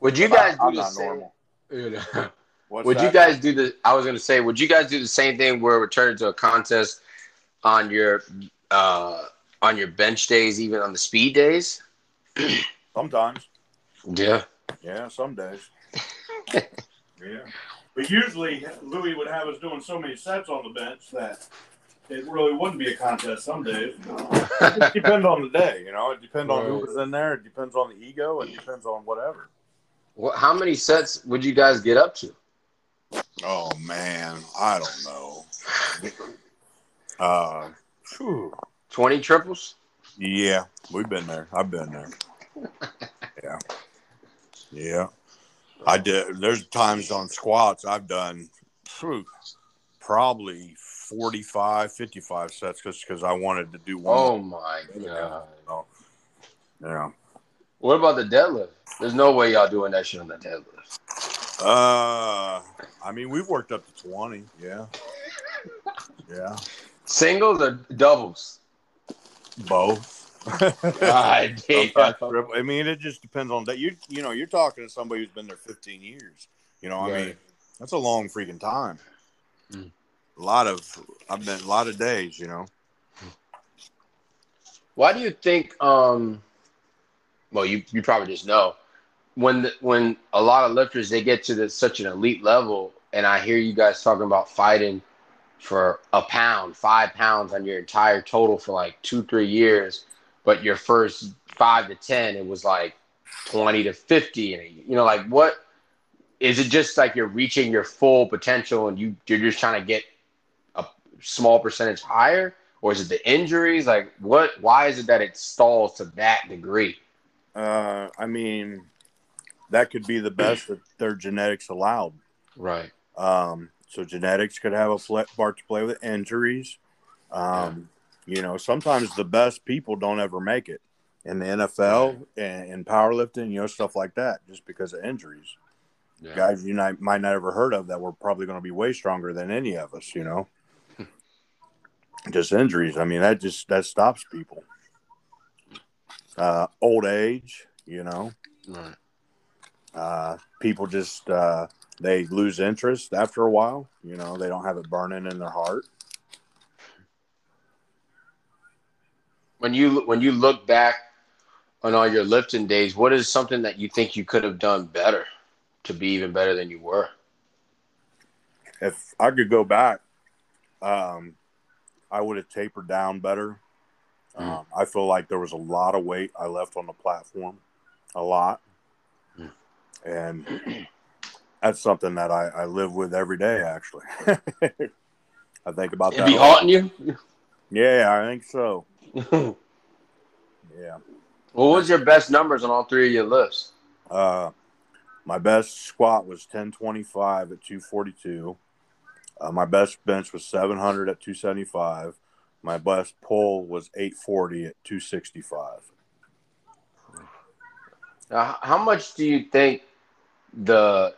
Would you guys do I'm the not same? normal. [laughs] What's would you guys do the? I was gonna say, would you guys do the same thing where we turn into a contest on your uh on your bench days, even on the speed days? [clears throat] Sometimes. Yeah. Yeah, some days. [laughs] yeah. But usually Louie would have us doing so many sets on the bench that it really wouldn't be a contest some days. [laughs] It depends on the day, you know. It depends on who was in there. It depends on the ego. It depends on whatever. What, how many sets would you guys get up to? Oh man, I don't know. Uh, phew. Twenty triples? yeah, we've been there. I've been there. [laughs] Yeah, yeah. I did. There's times on squats I've done phew, probably 45, 55 sets just because I wanted to do one. Oh my god. Oh. Yeah. What about the deadlift? There's no way y'all doing that shit on the deadlift. Uh, I mean, we've worked up to 20. Yeah. [laughs] Yeah. Singles or doubles? Both. God [laughs] damn. I mean, it just depends on that. You you know, you're talking to somebody who's been there 15 years. You know, I Right. mean, that's a long freaking time. Mm. A lot of I've been a lot of days. You know. Why do you think? Um, well, you you probably just know when the, when a lot of lifters they get to the, such an elite level, and I hear you guys talking about fighting for a pound, five pounds on your entire total for like two three years, but your first five to ten it was like twenty to fifty, and you know like what is it? Just like you're reaching your full potential, and you you're just trying to get small percentage higher or is it the injuries? Like, what? Why is it that it stalls to that degree? Uh, I mean, that could be the best that their genetics allowed. Right. Um, so genetics could have a part to play with injuries. Um, You know, sometimes the best people don't ever make it in the NFL and in powerlifting, you know, stuff like that, just because of injuries. Yeah. Guys you might, might not ever heard of that were probably going to be way stronger than any of us, you know. Just injuries. I mean, that just that stops people. Uh, old age, you know, Right. uh, people just uh, they lose interest after a while. You know, they don't have it burning in their heart. When you when you look back on all your lifting days, what is something that you think you could have done better to be even better than you were? If I could go back, um, I would have tapered down better. Mm. Um, I feel like there was a lot of weight I left on the platform, a lot, Mm. and that's something that I, I live with every day. Actually, [laughs] I think about It that. be haunting you. Yeah, I think so. [laughs] Yeah. What was your best numbers on all three of your lifts? Uh, my best squat was 1025 at 242. Uh, my best bench was 700 at 275. My best pull was 840 at 265. Now, how much do you think the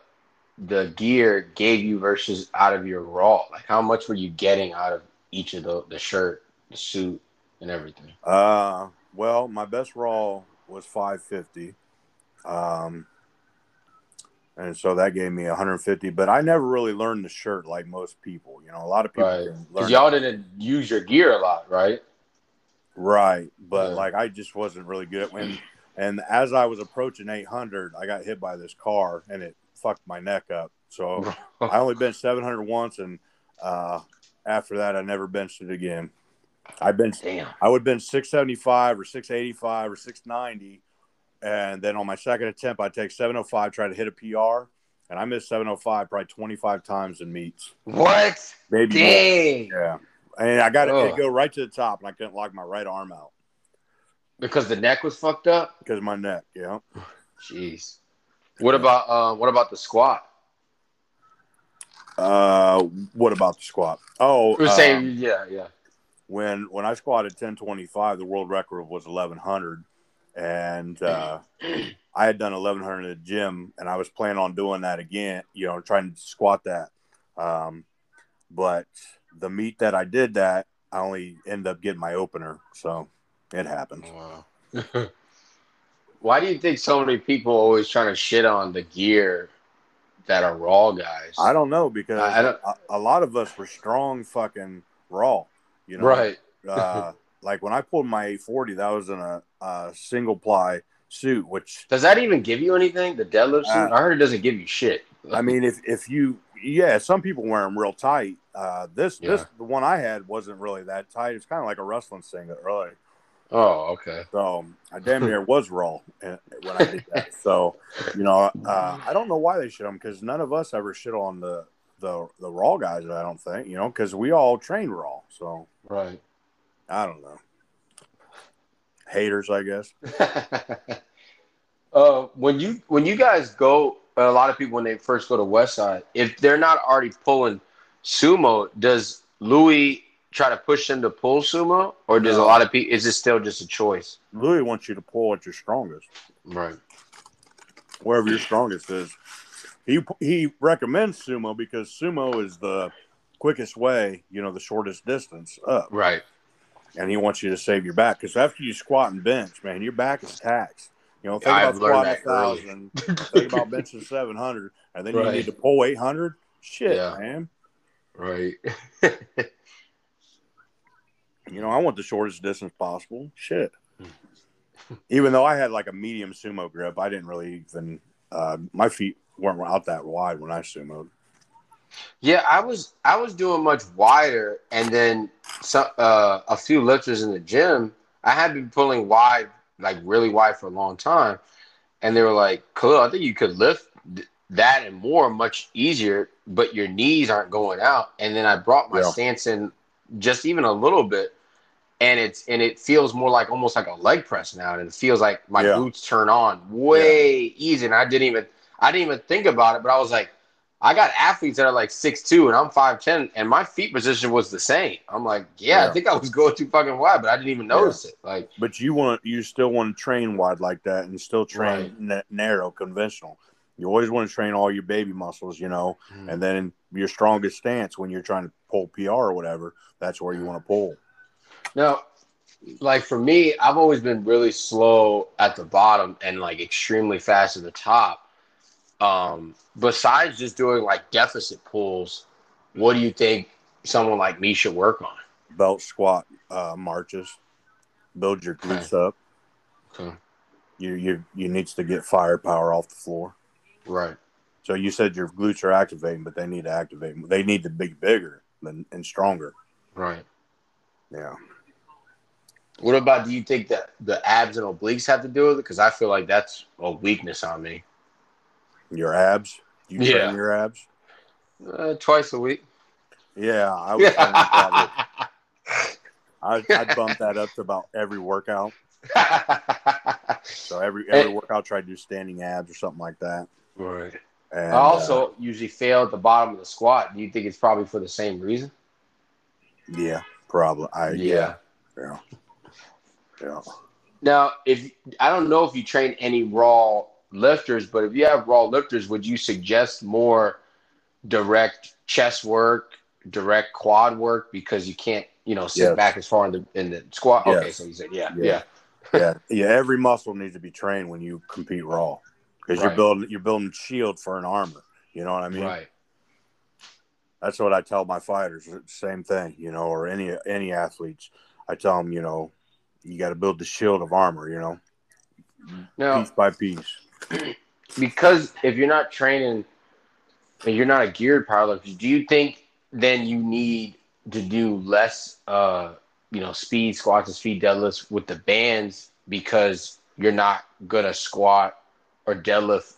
the gear gave you versus out of your raw? Like, how much were you getting out of each of the the shirt, the suit, and everything? Uh, well, my best raw was 550. Um, and so that gave me 150, but I never really learned the shirt like most people. You know, a lot of people Right. learn Because y'all didn't use your gear a lot, right? Right, but Yeah. like I just wasn't really good at when. [laughs] And as I was approaching 800, I got hit by this car and it fucked my neck up. So [laughs] I only benched 700 once, and uh, after that, I never benched it again. I benched. Damn. I would bench 675 or 685 or 690, and then on my second attempt, I'd take 705, try to hit a PR, and I missed 705 probably 25 times in meets. What? Maybe. Dang. Yeah, and I got it, Ugh. it go right to the top, and I couldn't lock my right arm out. Because the neck was fucked up. because of my neck. Yeah. Jeez. What about uh? What about the squat? Uh, what about the squat? Oh, We were saying, yeah, yeah. when when I squatted 1025, the world record was 1100, and uh, I had done 1100 at the gym, and I was planning on doing that again. You know, trying to squat that. Um, but the meet that I did that, I only end up getting my opener, so it happens. Wow. [laughs] Why do you think so many people always trying to shit on the gear that are raw guys? I don't know because I- I don't- a, a lot of us were strong fucking raw. You know, right. uh, like when I pulled my 840, that was in a, a single ply suit, which Does that even give you anything? The deadlift suit? Uh, I heard it doesn't give you shit. I mean, if if you, yeah, some people wear them real tight. Uh, this this the one I had wasn't really that tight. It's kind of like a wrestling singlet, really. Oh, okay. So I damn near was raw uh, when I did that. So you know, uh, I don't know why they shit them because none of us ever shit on the the the raw guys. I don't think you know because we all train raw. So Right. I don't know. Haters, I guess. [laughs] uh, when you when you guys go, a lot of people when they first go to Westside, if they're not already pulling sumo, does Louie try to push them to pull sumo, or does a lot of people? Is it still just a choice? Louie wants you to pull at your strongest. Right. wherever your strongest is. He he recommends sumo because sumo is the quickest way, you know, the shortest distance up, Right. And he wants you to save your back because after you squat and bench, man, your back is taxed. You know, think I've about a thousand, think about benching seven hundred, and then you need to pull eight hundred. Shit, Yeah. man. Right. [laughs] You know, I want the shortest distance possible. Shit. [laughs] even though I had like a medium sumo grip, I didn't really even. Uh, my feet weren't out that wide when I sumoed. Yeah, I was I was doing much wider, and then some uh, a few lifters in the gym. I had been pulling wide, like really wide, for a long time, and they were like, "Kalil, I think you could lift th- that and more much easier, but your knees aren't going out." And then I brought my Yeah. stance in just even a little bit, and it's and it feels more like almost like a leg press now, and it feels like my Yeah. glutes turn on way easy, and I didn't even I didn't even think about it, but I was like. I got athletes that are like six two and I'm 5'10 and my feet position was the same. I'm like, yeah, Yeah. I think I was [laughs] going too fucking wide, but I didn't even notice it. Like, But you want you still want to train wide like that and still train na- narrow conventional. You always want to train all your baby muscles, you know, hmm. and then your strongest stance when you're trying to pull PR or whatever, that's where you want to pull. now, like for me, I've always been really slow at the bottom and like extremely fast at the top. Um, besides just doing like deficit pulls, what do you think someone like me should work on? Belt squat uh, marches, build your glutes up. Okay. You you you needs to get firepower off the floor. Right. So you said your glutes are activating, but they need to activate. They need to be bigger than, and stronger. Right. Yeah. What about do you think that the abs and obliques have to do with it? Because I feel like that's a weakness on me. Your abs. You Yeah. train your abs. Uh, twice a week. Yeah, I [laughs] would. I'd, I'd bump that up to about every workout. [laughs] So every every workout, try to do standing abs or something like that. right. And I also usually fail at the bottom of the squat. Do you think it's probably for the same reason? uh, yeah, probably. I, yeah, yeah, yeah. Now, if I don't know if you train any raw lifters, but if you have raw lifters, would you suggest more direct chest work, direct quad work because you can't, you know, sit Yes. back as far in the in the squat? Okay, so you said yeah, Yeah. yeah, yeah, yeah. Every muscle needs to be trained when you compete raw because you're building you're building shield for an armor. You know what I mean? right, That's what I tell my fighters. Uh, same thing, you know, or any any athletes. I tell them, you know, you got to build the shield of armor. You know, now piece by piece. [clears throat] because if you're not training and you're not a geared powerlifter, do you think then you need to do less, uh, you know, speed squats and speed deadlifts with the bands because you're not gonna squat or deadlift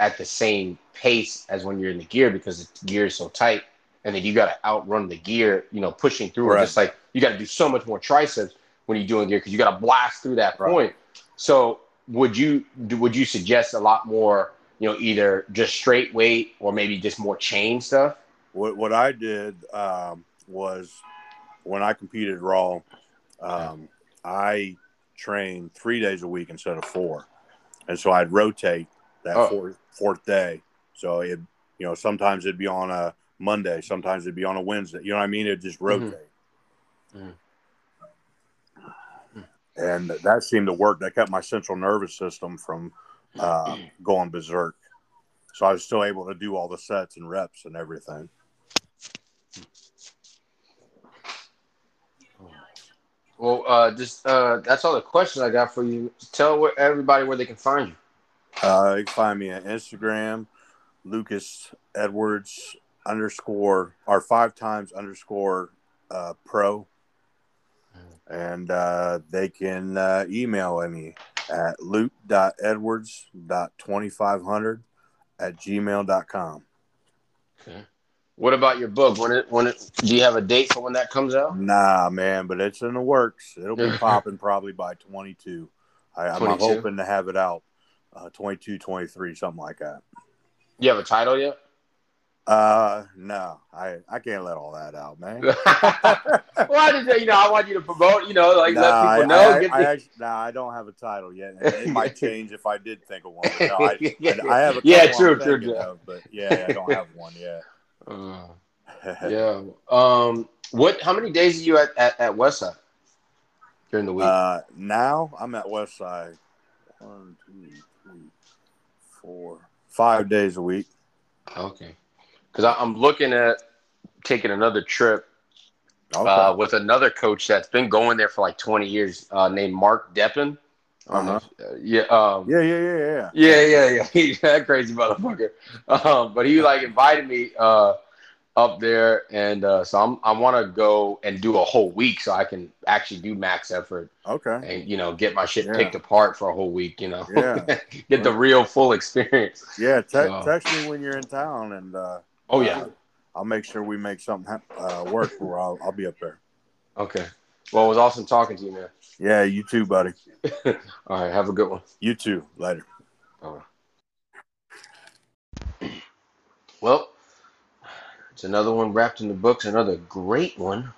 at the same pace as when you're in the gear because the gear is so tight, and then you got to outrun the gear, you know, pushing through. it. Right. Just like you got to do so much more triceps when you're doing gear because you got to blast through that Right. point. So would you do- would you suggest a lot more you know either just straight weight or maybe just more chain stuff What what I did um, was when I competed raw, um, I trained three days a week instead of four, and so I'd rotate that Oh. fourth fourth day. So it, you know, sometimes it'd be on a Monday, sometimes it'd be on a Wednesday. You know what I mean? It just rotate. Mhm. And that seemed to work. That kept my central nervous system from uh, [clears throat] going berserk. So I was still able to do all the sets and reps and everything. Well, uh, just uh, that's all the questions I got for you. Tell where, everybody where they can find you. Uh, you can find me on Instagram, Lucas Edwards underscore or five times underscore uh, pro, and uh, they can uh, email me at luke.edwards.2500 at gmail.com. What about your book? When it when it do you have a date for when that comes out? Nah, man, but it's in the works. It'll be [laughs] popping probably by 22. I, I'm 22? hoping to have it out uh, 22, 23, something like that. You have a title yet? Uh, no, I, I can't let all that out, man. [laughs] [laughs] well, I just you know I want you to promote. You know, like Nah, let people I, know. I, I actually, nah, I don't have a title yet. It might change if I did think of one. No, I, [laughs] I have a Yeah, true, true, true. of, but yeah, I don't have one yet. Uh, yeah. Um. What? How many days are you at at, at Westside during the week? Uh, now I'm at Westside. One, two, three, four, five days a week. okay. Because I'm looking at taking another trip Okay. uh, with another coach that's been going there for like 20 years, uh, named Mark Deppen. I don't know if- uh, yeah. Um, yeah, yeah, yeah, yeah. Yeah, yeah, yeah. [laughs] He's that crazy motherfucker. Um, but he like invited me uh, up there, and uh, so I'm I want to go and do a whole week so I can actually do max effort Okay. and you know get my shit Yeah. picked apart for a whole week. You know, Yeah. [laughs] get the real full experience. Yeah, te- So- text me when you're in town, and uh, Oh yeah. uh, I'll make sure we make something uh, work. Where I'll, I'll be up there. Okay. Well, it was awesome talking to you, man. Yeah, you too, buddy. [laughs] All right, have a good one. You too. Later. [clears throat] Well, it's another one wrapped in the books. Another great one.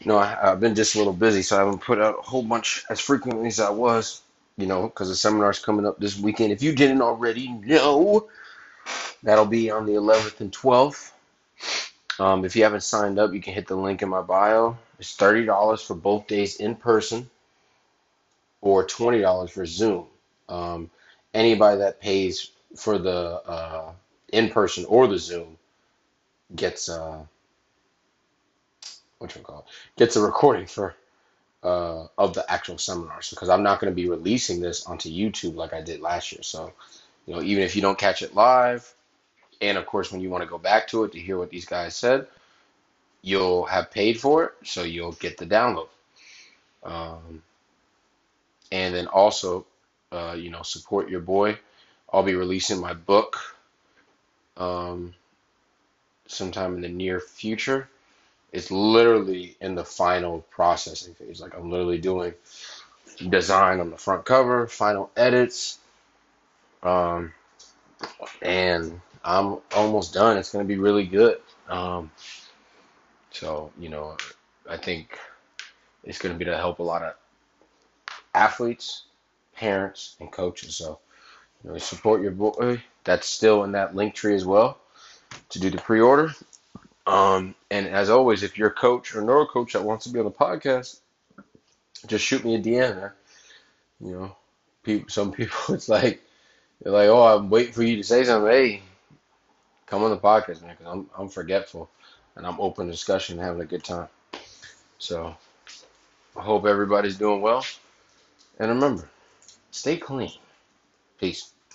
You know, I, I've been just a little busy, so I haven't put out a whole bunch as frequently as I was. You know, because the seminar's coming up this weekend. If you didn't already know, that'll be on the 11th and 12th. Um, if you haven't signed up, you can hit the link in my bio. It's thirty dollars for both days in person, or twenty dollars for Zoom. Um, anybody that pays for the uh, in person or the Zoom gets uh what you call gets a recording for uh of the actual seminars because I'm not going to be releasing this onto YouTube like I did last year. So, you know, even if you don't catch it live, and of course when you want to go back to it to hear what these guys said, you'll have paid for it, so you'll get the download. Um, and then also, uh, you know, support your boy. I'll be releasing my book um, sometime in the near future. It's literally in the final processing phase. Like I'm literally doing design on the front cover, final edits, um, and I'm almost done. It's gonna be really good. Um, so you know, I think it's gonna be to help a lot of athletes, parents, and coaches. So you know, support your boy. That's still in that link tree as well to do the pre-order. Um, and as always, if you're a coach or neuro coach that wants to be on the podcast, just shoot me a DM. You know, people, some people, [laughs] it's like they're like, "Oh, I'm waiting for you to say something." Hey, come on the podcast, man, because I'm I'm forgetful and I'm open to discussion and having a good time. So I hope everybody's doing well, and remember, stay clean. Peace.